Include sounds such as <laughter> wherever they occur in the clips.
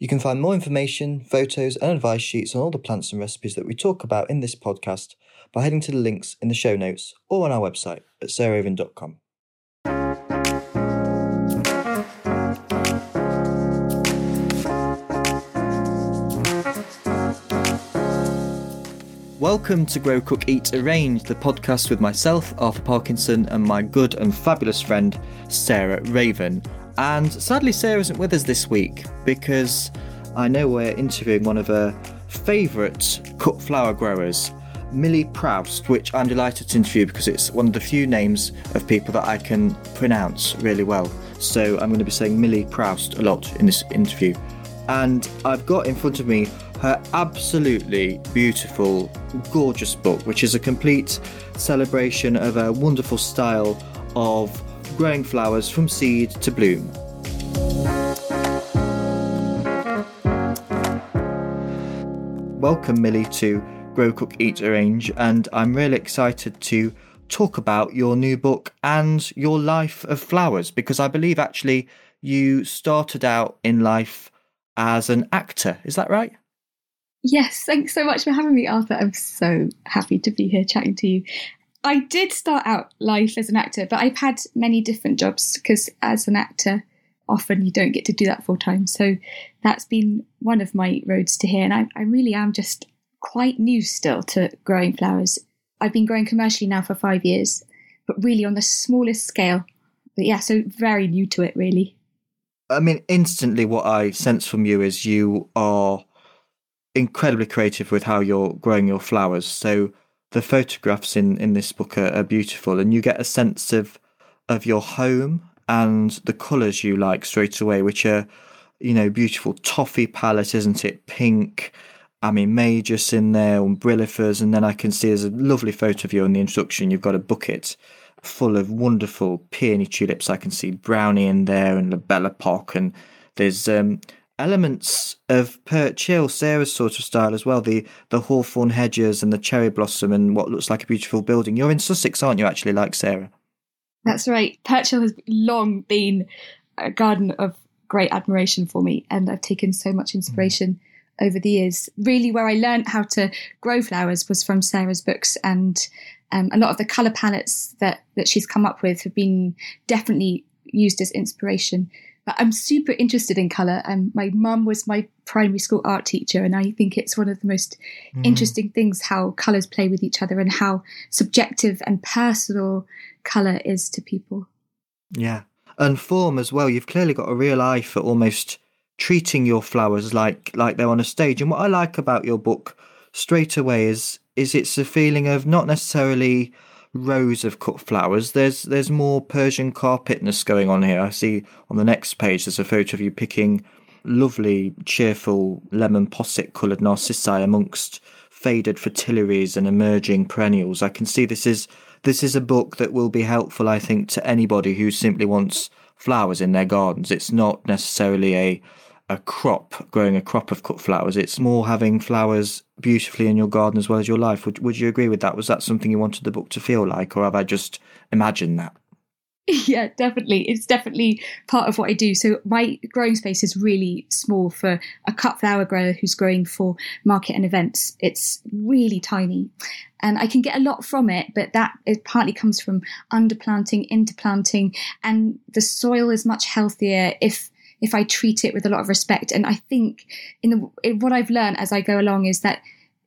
You can find more information, photos, and advice sheets on all the plants and recipes that we talk about in this podcast by heading to the links in the show notes or on our website at sarahraven.com. Welcome to Grow Cook Eat Arrange, the podcast with myself, Arthur Parkinson, and my good and fabulous friend, Sarah Raven. And sadly, Sarah isn't with us this week because I know we're interviewing one of her favourite cut flower growers, Millie Proust, which I'm delighted to interview because it's one of the few names of people that I can pronounce really well. So I'm going to be saying Millie Proust a lot in this interview. And I've got in front of me her absolutely beautiful, gorgeous book, which is a complete celebration of a wonderful style of growing flowers from seed to bloom. Welcome, Millie, to Grow Cook Eat Arrange, and I'm really excited to talk about your new book and your life of flowers because I believe actually you started out in life as an actor. Is that right? Yes, thanks so much for having me, Arthur. I'm so happy to be here chatting to you. I did start out life as an actor, but I've had many different jobs because as an actor, often you don't get to do that full time. So that's been one of my roads to here. And I, I really am just quite new still to growing flowers. I've been growing commercially now for five years, but really on the smallest scale. But yeah, so very new to it, really. I mean, instantly, what I sense from you is you are incredibly creative with how you're growing your flowers. So the photographs in in this book are, are beautiful, and you get a sense of of your home and the colours you like straight away, which are you know beautiful toffee palette, isn't it? Pink. I mean, Magus in there, Umbellifers, and then I can see there's a lovely photo of you in the introduction. You've got a bucket full of wonderful peony tulips. I can see Brownie in there and La Belle and there's um, elements of Perch Hill, Sarah's sort of style as well. The the hawthorn hedges and the cherry blossom and what looks like a beautiful building. You're in Sussex, aren't you? Actually, like Sarah. That's right. Perch Hill has long been a garden of great admiration for me, and I've taken so much inspiration. Mm. Over the years, really, where I learned how to grow flowers was from Sarah's books, and um, a lot of the color palettes that that she's come up with have been definitely used as inspiration. I'm super interested in colour. And my mum was my primary school art teacher, and I think it's one of the most mm. interesting things how colours play with each other and how subjective and personal colour is to people. Yeah. And form as well. You've clearly got a real eye for almost treating your flowers like like they're on a stage. And what I like about your book straight away is is it's a feeling of not necessarily rows of cut flowers. There's there's more Persian carpetness going on here. I see on the next page there's a photo of you picking lovely, cheerful lemon posset coloured narcissi amongst faded fritillaries and emerging perennials. I can see this is this is a book that will be helpful, I think, to anybody who simply wants flowers in their gardens. It's not necessarily a a crop, growing a crop of cut flowers. It's more having flowers beautifully in your garden as well as your life. Would Would you agree with that? Was that something you wanted the book to feel like, or have I just imagined that? <laughs> Yeah, definitely. It's definitely part of what I do. So my growing space is really small for a cut flower grower who's growing for market and events. It's really tiny. And I can get a lot from it, but that it partly comes from underplanting, interplanting, and the soil is much healthier if if I treat it with a lot of respect. And I think in the in what I've learned as I go along is that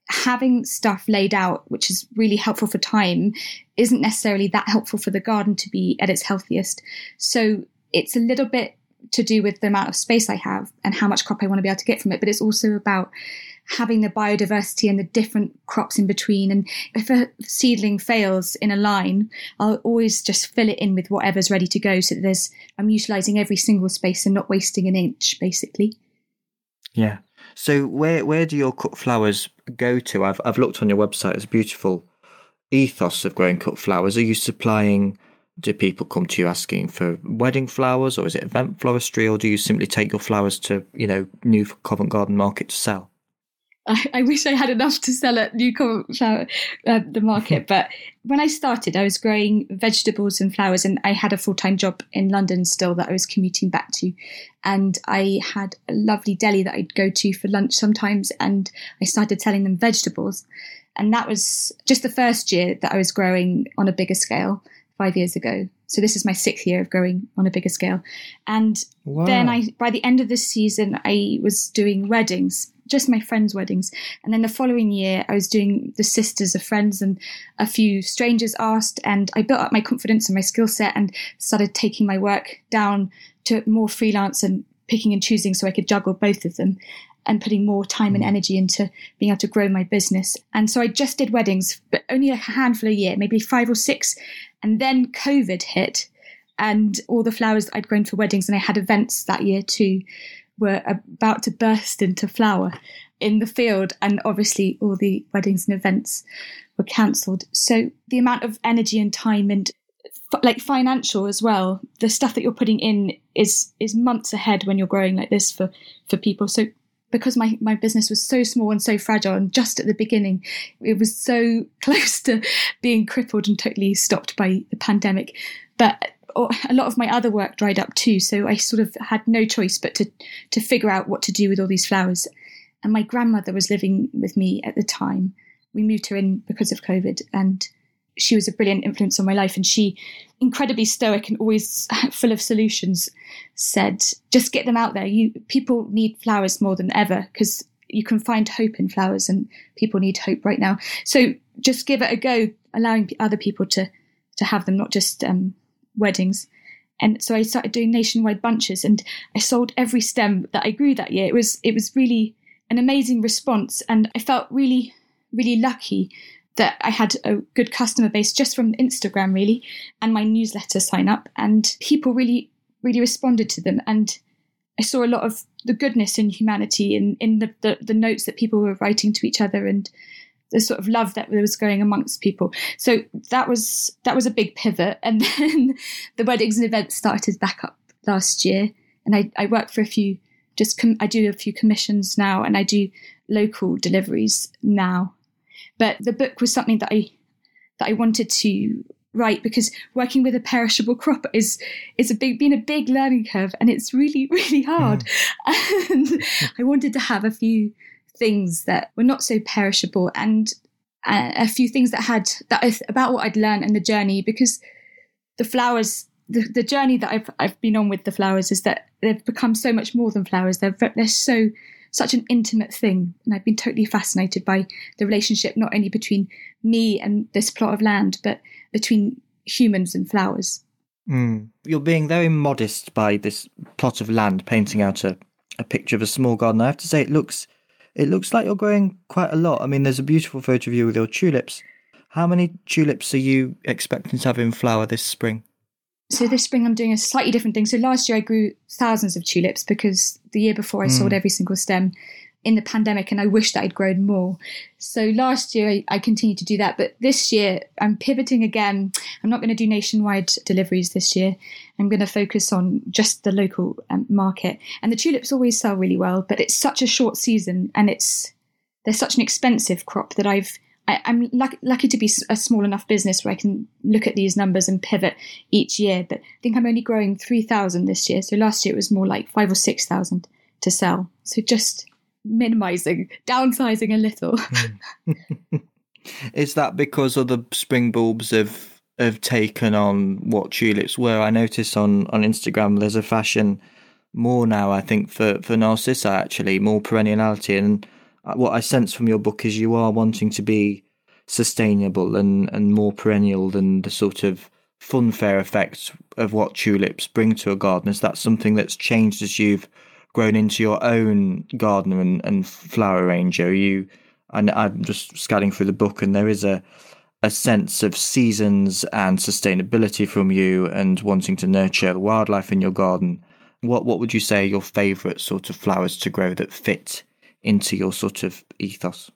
having stuff laid out, which is really helpful for time, isn't necessarily that helpful for the garden to be at its healthiest. So it's a little bit to do with the amount of space I have and how much crop I want to be able to get from it, but it's also about having the biodiversity and the different crops in between. And if a seedling fails in a line, I'll always just fill it in with whatever's ready to go so that there's I'm utilizing every single space and not wasting an inch basically. Yeah. So where where do your cut flowers go to? I've I've looked on your website. It's beautiful ethos of growing cut flowers. Are you supplying do people come to you asking for wedding flowers or is it event floristry or do you simply take your flowers to, you know, New Covent Garden Market to sell? I, I, wish I had enough to sell at New Covent Flower, uh, the market. <laughs> but when I started, I was growing vegetables and flowers, and I had a full time job in London still that I was commuting back to. And I had a lovely deli that I'd go to for lunch sometimes, and I started selling them vegetables. And that was just the first year that I was growing on a bigger scale five years ago. So this is my sixth year of growing on a bigger scale. And wow. then I, by the end of the season, I was doing weddings, just my friends' weddings. And then the following year, I was doing the sisters of friends, and a few strangers asked, and I built up my confidence and my skill set, and started taking my work down to more freelance and picking and choosing, so I could juggle both of them and putting more time and hmm. energy into being able to grow my business. And so I just did weddings, but only a handful a year, maybe five or six. And then COVID hit, and all the flowers I'd grown for weddings, and I had events that year too, were about to burst into flower in the field. And obviously, all the weddings and events were cancelled. So the amount of energy and time and like financial as well the stuff that you're putting in is is months ahead when you're growing like this for for people so because my, my business was so small and so fragile and just at the beginning it was so <laughs> close to being crippled and totally stopped by the pandemic. But oh, a lot of my other work dried up too so i sort of had no choice but to to figure out what to do with all these flowers. And my grandmother was living with me at the time. We moved her in because of covid and she was a brilliant influence on my life and she incredibly stoic and always <laughs> full of solutions said just get them out there. You people need flowers more than ever because you can find hope in flowers and people need hope right now. So just give it a go allowing other people to to have them not just um, weddings. And so I started doing nationwide bunches and I sold every stem that I grew that year. It was it was really an amazing response and I felt really really lucky that I had a good customer base just from Instagram, really, and my newsletter sign up. And people really, really responded to them. And I saw a lot of the goodness in humanity in, in the, the, the notes that people were writing to each other and the sort of love that was going amongst people. So that was that was a big pivot. And <laughs> then the weddings and events started back up last year. And I, I work for a few, just com- I do a few commissions now and I do local deliveries now but the book was something that I that I wanted to write because working with a perishable crop is is a big been a big learning curve and it's really <laughs> really hard. Mm. And <laughs> I wanted to have a few things that were not so perishable and uh, a few things that had that about what I'd learned and the journey because the flowers the, the journey that I've I've been on with the flowers is that they've become so much more than flowers. They're they're so such an intimate thing. And I've been totally fascinated by the relationship not only between me and this plot of land, but between humans and flowers. Mm. You're being very modest by this plot of land, painting out a, a picture of a small garden. I have to say, it looks it looks like you're growing quite a lot. I mean, there's a beautiful photo of you with your tulips. How many tulips are you expecting to have in flower this spring? So this spring I'm doing a slightly different thing. So last year I grew thousands of tulips because the year before I mm. sold every single stem in the pandemic and I wish that I'd grown more. So last year I, I, continued to do that, but this year I'm pivoting again. I'm not going to do nationwide deliveries this year. I'm going to focus on just the local um, market. And the tulips always sell really well, but it's such a short season and it's they're such an expensive crop that I've I, am lucky, lucky to be a small enough business where I can look at these numbers and pivot each year. But I think I'm only growing 3,000 this year. So last year it was more like five or 6,000 to sell. So just minimizing, downsizing a little. <laughs> Hmm. <laughs> Is that because other spring bulbs have have taken on what tulips were? I noticed on, on Instagram there's a fashion more now, I think, for, for Narcissa actually, more perenniality. And Uh, what I sense from your book is you are wanting to be sustainable and, and more perennial than the sort of funfair effects of what tulips bring to a garden. Is that something that's changed as you've grown into your own garden and, and flower range? Are you, and I'm just scanning through the book, and there is a a sense of seasons and sustainability from you, and wanting to nurture wildlife in your garden. What what would you say are your favourite sort of flowers to grow that fit into your sort of ethos?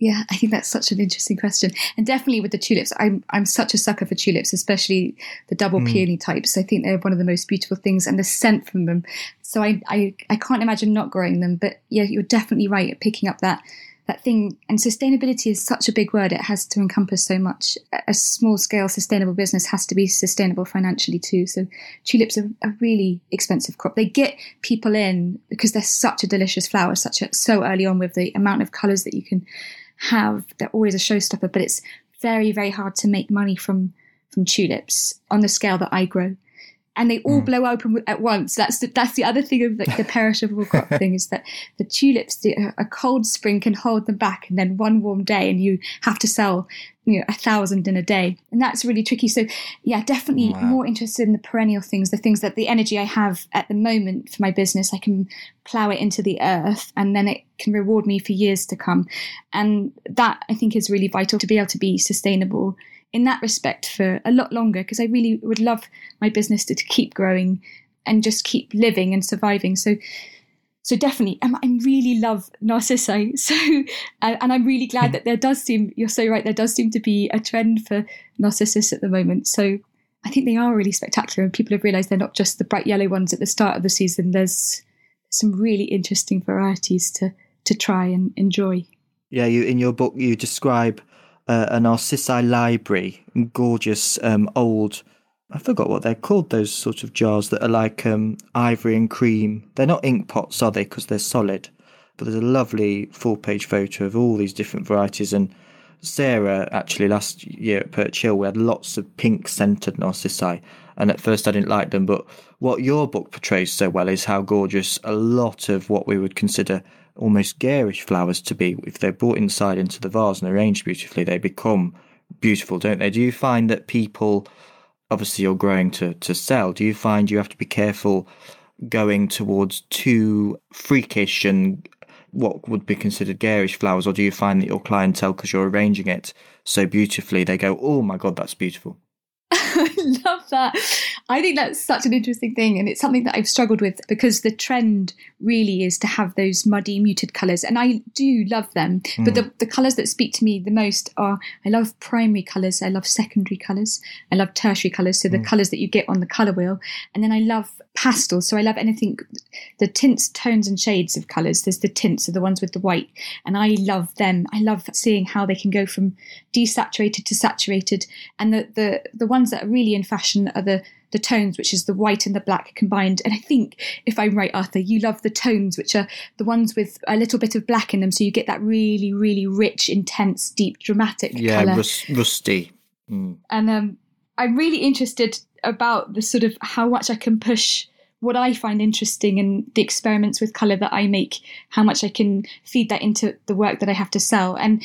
Yeah, I think that's such an interesting question, and definitely with the tulips, I'm I'm such a sucker for tulips, especially the double mm. peony types. I think they're one of the most beautiful things, and the scent from them. So I, I I can't imagine not growing them. But yeah, you're definitely right at picking up that that thing. And sustainability is such a big word; it has to encompass so much. A small scale sustainable business has to be sustainable financially too. So tulips are a really expensive crop. They get people in because they're such a delicious flower, such a so early on with the amount of colours that you can have. They're always a showstopper, but it's very very hard to make money from from tulips on the scale that I grow and they all mm. blow open at once. That's the, that's the other thing of like the perishable crop <laughs> thing is that the tulips, the, a cold spring can hold them back, and then one warm day, and you have to sell you know a thousand in a day, and that's really tricky. So yeah, definitely wow. more interested in the perennial things, the things that the energy I have at the moment for my business, I can plow it into the earth, and then it can reward me for years to come, and that I think is really vital to be able to be sustainable in that respect for a lot longer because I really would love my business to, to, keep growing and just keep living and surviving. So, so definitely, I, I really love Narcissi. <laughs> So, and I'm really glad hmm. that there does seem, you're so right, there does seem to be a trend for Narcissus at the moment. So I think they are really spectacular and people have realised they're not just the bright yellow ones at the start of the season. There's some really interesting varieties to, to try and enjoy. Yeah, you in your book you describe uh, a Narcissi library, gorgeous um, old. I forgot what they're called. Those sort of jars that are like um, ivory and cream. They're not ink pots, are they? Because they're solid. But there's a lovely full-page photo of all these different varieties. And Sarah, actually, last year at Perch Hill, we had lots of pink-scented narcissi. And at first, I didn't like them. But what your book portrays so well is how gorgeous a lot of what we would consider almost garish flowers to be. If they're brought inside into the vase and arranged beautifully, they become beautiful, don't they? Do you find that people, obviously, you're growing to, to sell, do you find you have to be careful going towards too freakish and what would be considered garish flowers, or do you find that your clientele, because you're arranging it so beautifully, they go, oh my God, that's beautiful? I <laughs> love that. I think that's such an interesting thing, and it's something that I've struggled with because the trend really is to have those muddy, muted colours, and I do love them. Mm. But the, the colours that speak to me the most are I love primary colours, I love secondary colours, I love tertiary colours, so the mm. colours that you get on the colour wheel, and then I love pastels. So I love anything, the tints, tones, and shades of colours. There's the tints, are the ones with the white, and I love them. I love seeing how they can go from desaturated to saturated, and the the the ones that are really in fashion are the the tones, which is the white and the black combined. And I think, if I'm right, Arthur, you love the tones, which are the ones with a little bit of black in them, so you get that really, really rich, intense, deep, dramatic yeah, colour. Rus- rusty. Mm. And um, I'm really interested about the sort of how much I can push what I find interesting and the experiments with color that I make, how much I can feed that into the work that I have to sell. And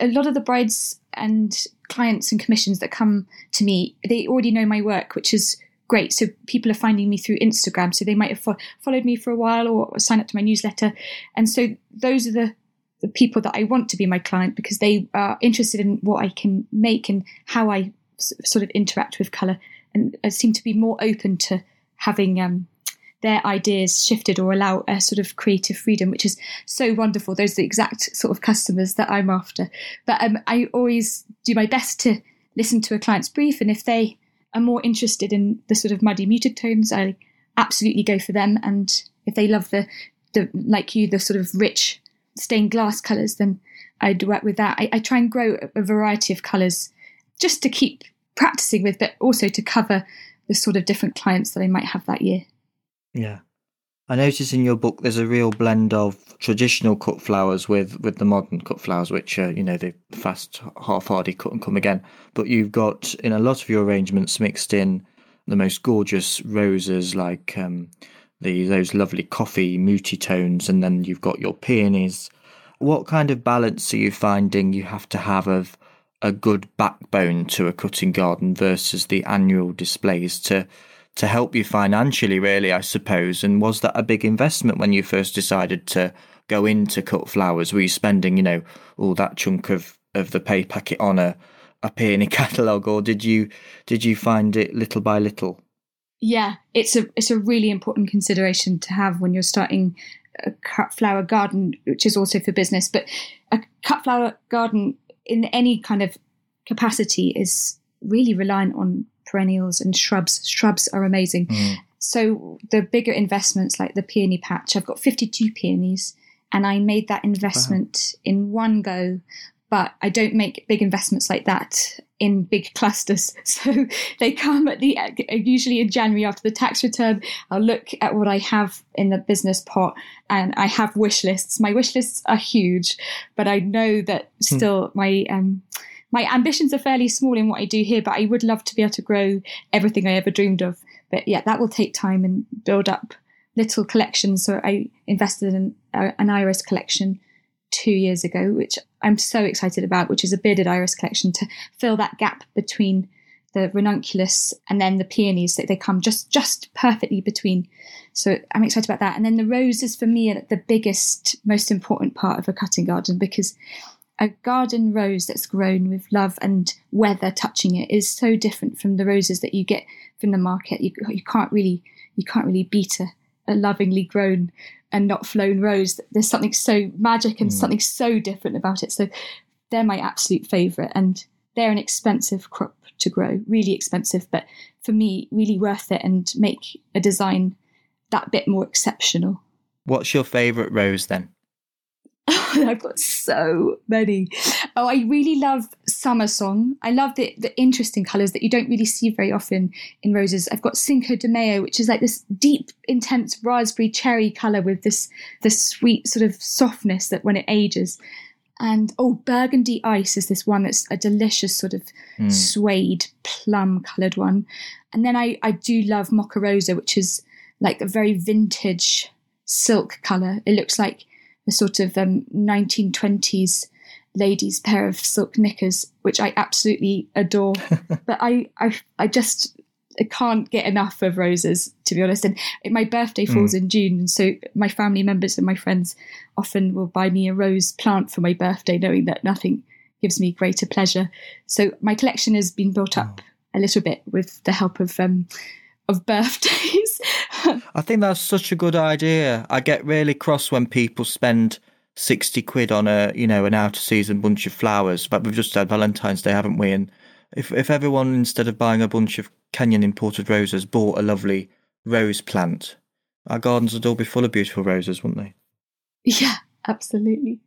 a lot of the brides and clients and commissions that come to me, they already know my work, which is great. So people are finding me through Instagram. So they might have fo- followed me for a while or signed up to my newsletter. And so those are the, the people that I want to be my client because they are interested in what I can make and how I s- sort of interact with color and I seem to be more open to having um, their ideas shifted or allow a sort of creative freedom, which is so wonderful. Those are the exact sort of customers that I'm after. But um, I always do my best to listen to a client's brief, and if they are more interested in the sort of muddy muted tones, I absolutely go for them. And if they love the, the like you, the sort of rich stained glass colours, then I'd work with that. I, I try and grow a variety of colours just to keep practicing with, but also to cover the sort of different clients that I might have that year. Yeah. I notice in your book there's a real blend of traditional cut flowers with, with the modern cut flowers, which are, you know, the fast, half hardy cut and come again. But you've got in a lot of your arrangements mixed in the most gorgeous roses like um, the those lovely coffee muty tones, and then you've got your peonies. What kind of balance are you finding you have to have of a good backbone to a cutting garden versus the annual displays to to help you financially, really, I suppose. And was that a big investment when you first decided to go into cut flowers? Were you spending, you know, all that chunk of, of the pay packet on a, a peony <laughs> catalogue, or did you did you find it little by little? Yeah, it's a it's a really important consideration to have when you're starting a cut flower garden, which is also for business. But a cut flower garden in any kind of capacity is really reliant on perennials and shrubs. Shrubs are amazing. Mm. So the bigger investments like the peony patch, I've got 52 peonies and I made that investment wow. in one go. But I don't make big investments like that in big <laughs> clusters. So they come at the usually in January after the tax return. I'll look at what I have in the business pot, and I have wish lists. My wish lists are huge, but I know that hmm. still my um, my ambitions are fairly small in what I do here. But I would love to be able to grow everything I ever dreamed of. But yeah, that will take time and build up little collections. So I invested in an iris collection two years ago, which I'm so excited about, which is a bearded iris collection to fill that gap between the ranunculus and then the peonies that they come just just perfectly between. So I'm excited about that. And then the roses for me are the biggest, most important part of a cutting garden because a garden rose that's grown with love and weather touching it is so different from the roses that you get from the market. You, you can't really you can't really beat a, a lovingly grown and not flown rose. There's something so magic and mm. something so different about it. So they're my absolute favourite, and they're an expensive crop to grow, really expensive, but for me, really worth it and make a design that bit more exceptional. What's your favourite rose then? <laughs> I've got so many. Oh, I really love Summer Song. I love the, the interesting colours that you don't really see very often in roses. I've got Cinco de Mayo, which is like this deep, intense raspberry cherry colour with this this sweet sort of softness that when it ages. And oh, Burgundy Ice is this one that's a delicious sort of mm. suede plum coloured one. And then I, I do love Mocha Rosa, which is like a very vintage silk colour. It looks like a sort of um, 1920s ladies pair of silk knickers, which I absolutely adore. <laughs> but I, I, I just I can't get enough of roses, to be honest. And my birthday falls mm. in June, and so my family members and my friends often will buy me a rose plant for my birthday, knowing that nothing gives me greater pleasure. So my collection has been built up oh. a little bit with the help of um, of birthdays. <laughs> I think that's such a good idea. I get really cross when people spend 60 quid on a, you know, an out of season bunch of flowers. But we've just had Valentine's Day, haven't we? And if, if everyone, instead of buying a bunch of Kenyan imported roses, bought a lovely rose plant, our gardens would all be full of beautiful roses, wouldn't they? Yeah, absolutely.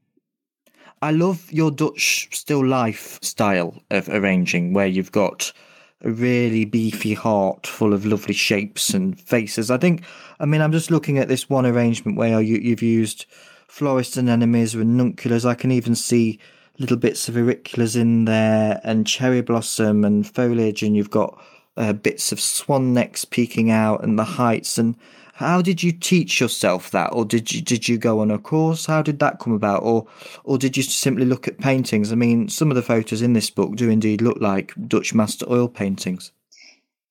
I love your Dutch still life style of arranging, where you've got a really beefy heart full of lovely shapes and faces. I think, I mean, I'm just looking at this one arrangement where you, you've used florist anemones, ranunculus. I can even see little bits of auriculas in there and cherry blossom and foliage, and you've got uh, bits of swan necks peeking out and the heights. And how did you teach yourself that, or did you did you go on a course? How did that come about, or or did you simply look at paintings? I mean, some of the photos in this book do indeed look like Dutch master oil paintings.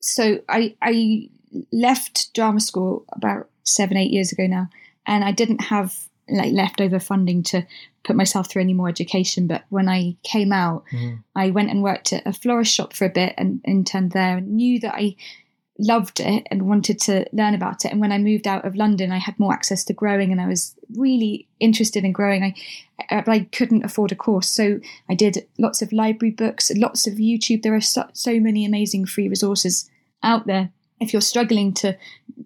So I I left drama school about seven eight years ago now, and I didn't have like leftover funding to put myself through any more education. But when I came out, mm. I went and worked at a florist shop for a bit and interned there, and knew that I loved it and wanted to learn about it. And when I moved out of London, I had more access to growing and I was really interested in growing. I, uh, I couldn't afford a course. So I did lots of library books, lots of YouTube. There are so, so many amazing free resources out there. If you're struggling to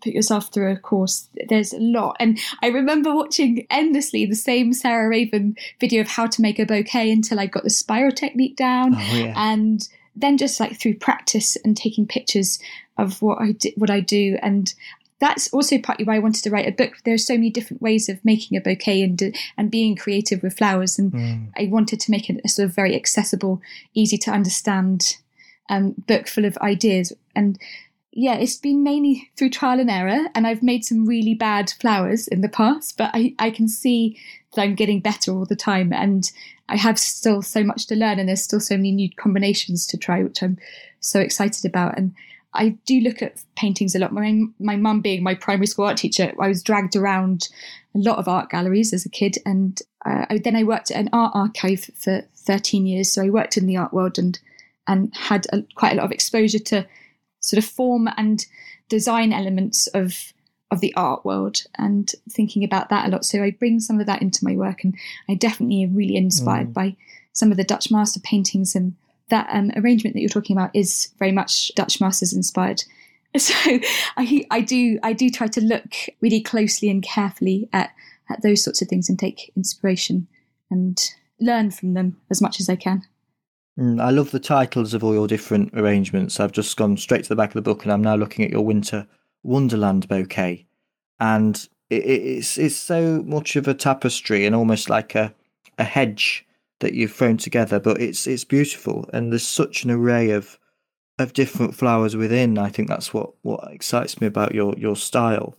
put yourself through a course, there's a lot. And I remember watching endlessly the same Sarah Raven video of how to make a bouquet until I got the spiral technique down. Oh, yeah. And then just like through practice and taking pictures of what I do, what I do, and that's also partly why I wanted to write a book. There are so many different ways of making a bouquet and and being creative with flowers, and mm. I wanted to make it a sort of very accessible, easy to understand um, book full of ideas. And yeah, it's been mainly through trial and error, and I've made some really bad flowers in the past, but I, I can see that I'm getting better all the time, and I have still so much to learn, and there's still so many new combinations to try, which I'm so excited about. And I do look at paintings a lot. My my mum being my primary school art teacher, I was dragged around a lot of art galleries as a kid, and uh, I, then I worked at an art archive for 13 years. So I worked in the art world and and had a, quite a lot of exposure to sort of form and design elements of of the art world and thinking about that a lot. So I bring some of that into my work, and I definitely am really inspired mm. by some of the Dutch master paintings and that um, arrangement that you're talking about is very much Dutch masters inspired. <laughs> So I, I do I do try to look really closely and carefully at at those sorts of things and take inspiration and learn from them as much as I can. Mm, I love the titles of all your different arrangements. I've just gone straight to the back of the book and I'm now looking at your winter wonderland bouquet, and it, it's it's so much of a tapestry and almost like a a hedge that you've thrown together. But it's it's beautiful and there's such an array of of different flowers within. I think that's what what excites me about your your style.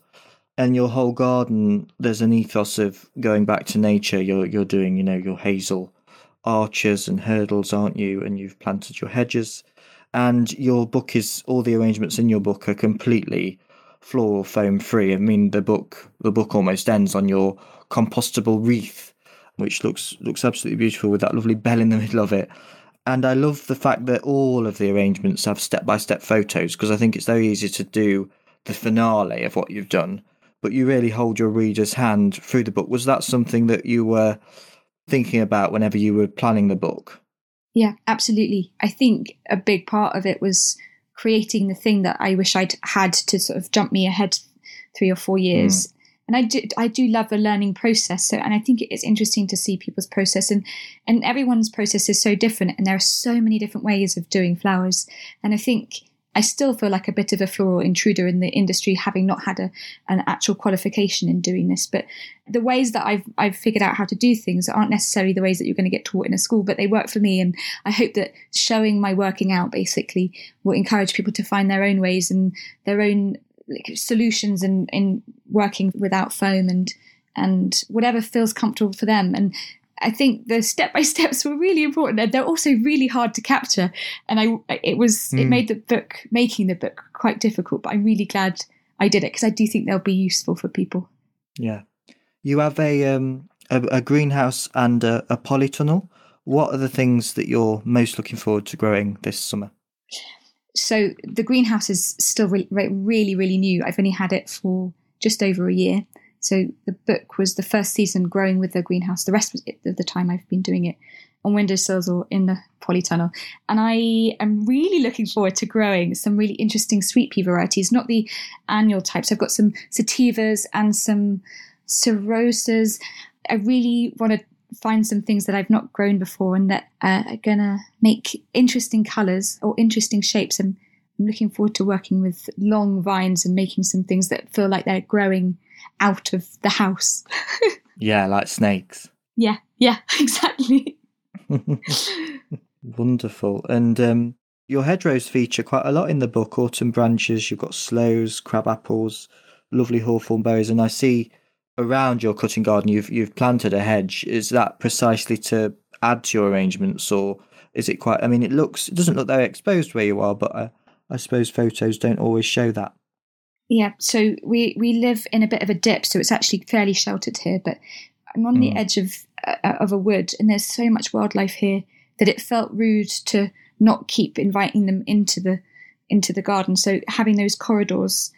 And your whole garden, there's an ethos of going back to nature. You're you're doing, you know, your hazel arches and hurdles, aren't you? And you've planted your hedges. And your book is all the arrangements in your book are completely floral foam free. I mean, the book the book almost ends on your compostable wreath, which looks looks absolutely beautiful with that lovely bell in the <laughs> middle of it. And I love the fact that all of the arrangements have step by step photos because I think it's very easy to do the finale of what you've done, but you really hold your reader's hand through the book. Was that something that you were thinking about whenever you were planning the book? Yeah, absolutely. I think a big part of it was creating the thing that I wish I'd had to sort of jump me ahead three or four years. Mm. And I do, I do love the learning process. So, and I think it's interesting to see people's process, and and everyone's process is so different, and there are so many different ways of doing flowers. And I think I still feel like a bit of a floral intruder in the industry, having not had a, an actual qualification in doing this. But the ways that I've I've figured out how to do things aren't necessarily the ways that you're going to get taught in a school, but they work for me. And I hope that showing my working out basically will encourage people to find their own ways and their own solutions in in working without foam and and whatever feels comfortable for them. And I think the step by steps were really important, and they're also really hard to capture. And I, it was, mm. it hmm. made the book, making the book, quite difficult. But I'm really glad I did it because I do think they'll be useful for people. Yeah, you have a um, a, a greenhouse and a, a polytunnel. What are the things that you're most looking forward to growing this summer? So the greenhouse is still really, really, really new. I've only had it for just over a year. So the book was the first season growing with the greenhouse. The rest of the time I've been doing it on windowsills or in the polytunnel. And I am really looking forward to growing some really interesting sweet pea varieties, not the annual types. I've got some sativas and some cirrhosas. I really want to find some things that I've not grown before and that are going to make interesting colours or interesting shapes. And I'm looking forward to working with long vines and making some things that feel like they're growing out of the house. <laughs> yeah, like snakes. Yeah, yeah, <laughs> exactly. <laughs> Wonderful. And um, your hedgerows feature quite a lot in the book autumn branches, you've got sloes, crab apples, lovely hawthorn berries, and I see around your cutting garden you've you've planted a hedge. Is that precisely to add to your arrangements, or is it quite? I mean, it looks it doesn't look very exposed where you are, but I, I suppose photos don't always show that. Yeah, so we we live in a bit of a dip, so it's actually fairly sheltered here. But I'm on mm. the edge of uh, of a wood, and there's so much wildlife here that it felt rude to not keep inviting them into the into the garden. So having those corridors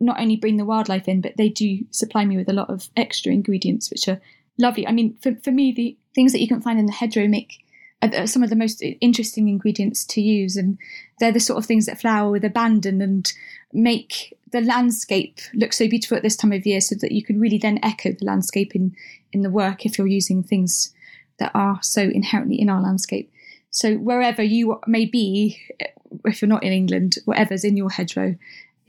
not only bring the wildlife in, but they do supply me with a lot of extra ingredients, which are lovely. I mean, for for me, the things that you can find in the hedgerow make are some of the most interesting ingredients to use, and they're the sort of things that flower with abandon and make the landscape look so beautiful at this time of year so that you can really then echo the landscape in, in the work if you're using things that are so inherently in our landscape. So wherever you may be, if you're not in England, whatever's in your hedgerow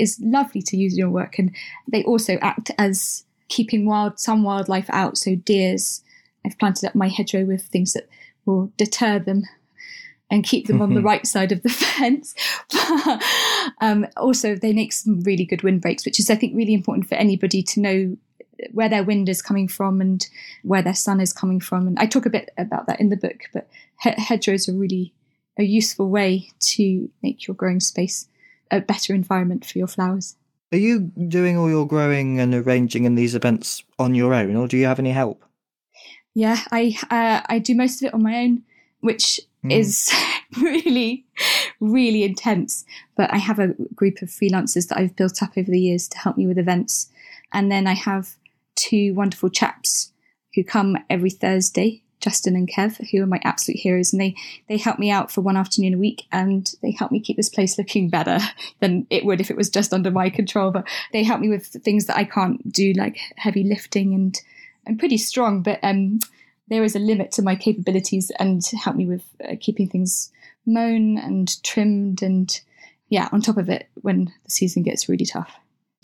is lovely to use in your work. And they also act as keeping wild some wildlife out. So deers, I've planted up my hedgerow with things that will deter them and keep them on the right side of the <laughs> fence. <laughs> um, also, they make some really good windbreaks, which is, I think, really important for anybody to know where their wind is coming from and where their sun is coming from. And I talk a bit about that in the book, but hedgerows are really a useful way to make your growing space a better environment for your flowers. Are you doing all your growing and arranging in these events on your own, or do you have any help? Yeah, I uh, I do most of it on my own, which mm. is <laughs> really, really intense. But I have a group of freelancers that I've built up over the years to help me with events. And then I have two wonderful chaps who come every Thursday, Justin and Kev, who are my absolute heroes. And they, they help me out for one afternoon a week and they help me keep this place looking better <laughs> than it would if it was just under my control. But they help me with things that I can't do, like heavy lifting and I'm pretty strong, but um, there is a limit to my capabilities and help me with uh, keeping things mown and trimmed and yeah, on top of it when the season gets really tough.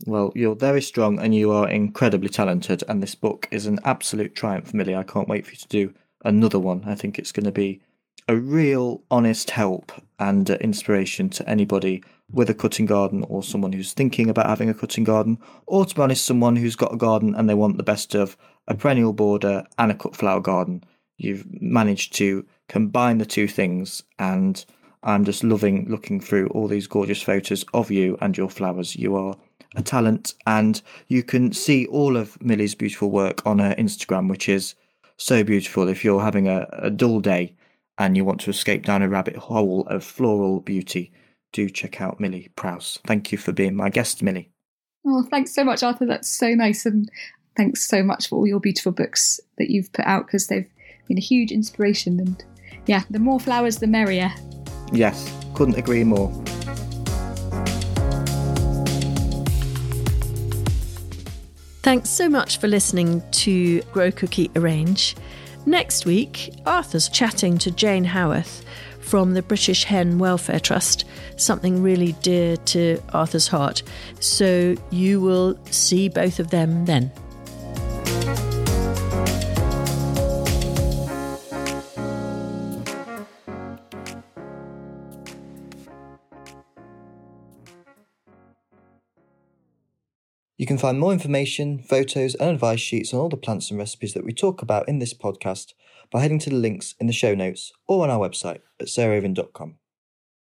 Well, you're very strong and you are incredibly talented, and this book is an absolute triumph, Millie. I can't wait for you to do another one. I think it's going to be a real honest help and uh, inspiration to anybody with a cutting garden or someone who's thinking about having a cutting garden, or to be honest, someone who's got a garden and they want the best of a perennial border and a cut flower garden. You've managed to combine the two things, and I'm just loving looking through all these gorgeous photos of you and your flowers. You are a talent, and you can see all of Millie's beautiful work on her Instagram, which is so beautiful. If you're having a, a dull day and you want to escape down a rabbit hole of floral beauty, do check out Millie Proust. Thank you for being my guest, Millie. Oh, thanks so much, Arthur. That's so nice. And thanks so much for all your beautiful books that you've put out because they've been a huge inspiration. And yeah, the more flowers, the merrier. Yes, couldn't agree more. Thanks so much for listening to Grow Cook Eat Arrange. Next week, Arthur's chatting to Jane Howarth from the British Hen Welfare Trust, something really dear to Arthur's heart. So you will see both of them then. You can find more information, photos, and advice sheets on all the plants and recipes that we talk about in this podcast by heading to the links in the show notes or on our website at sarahraven.com.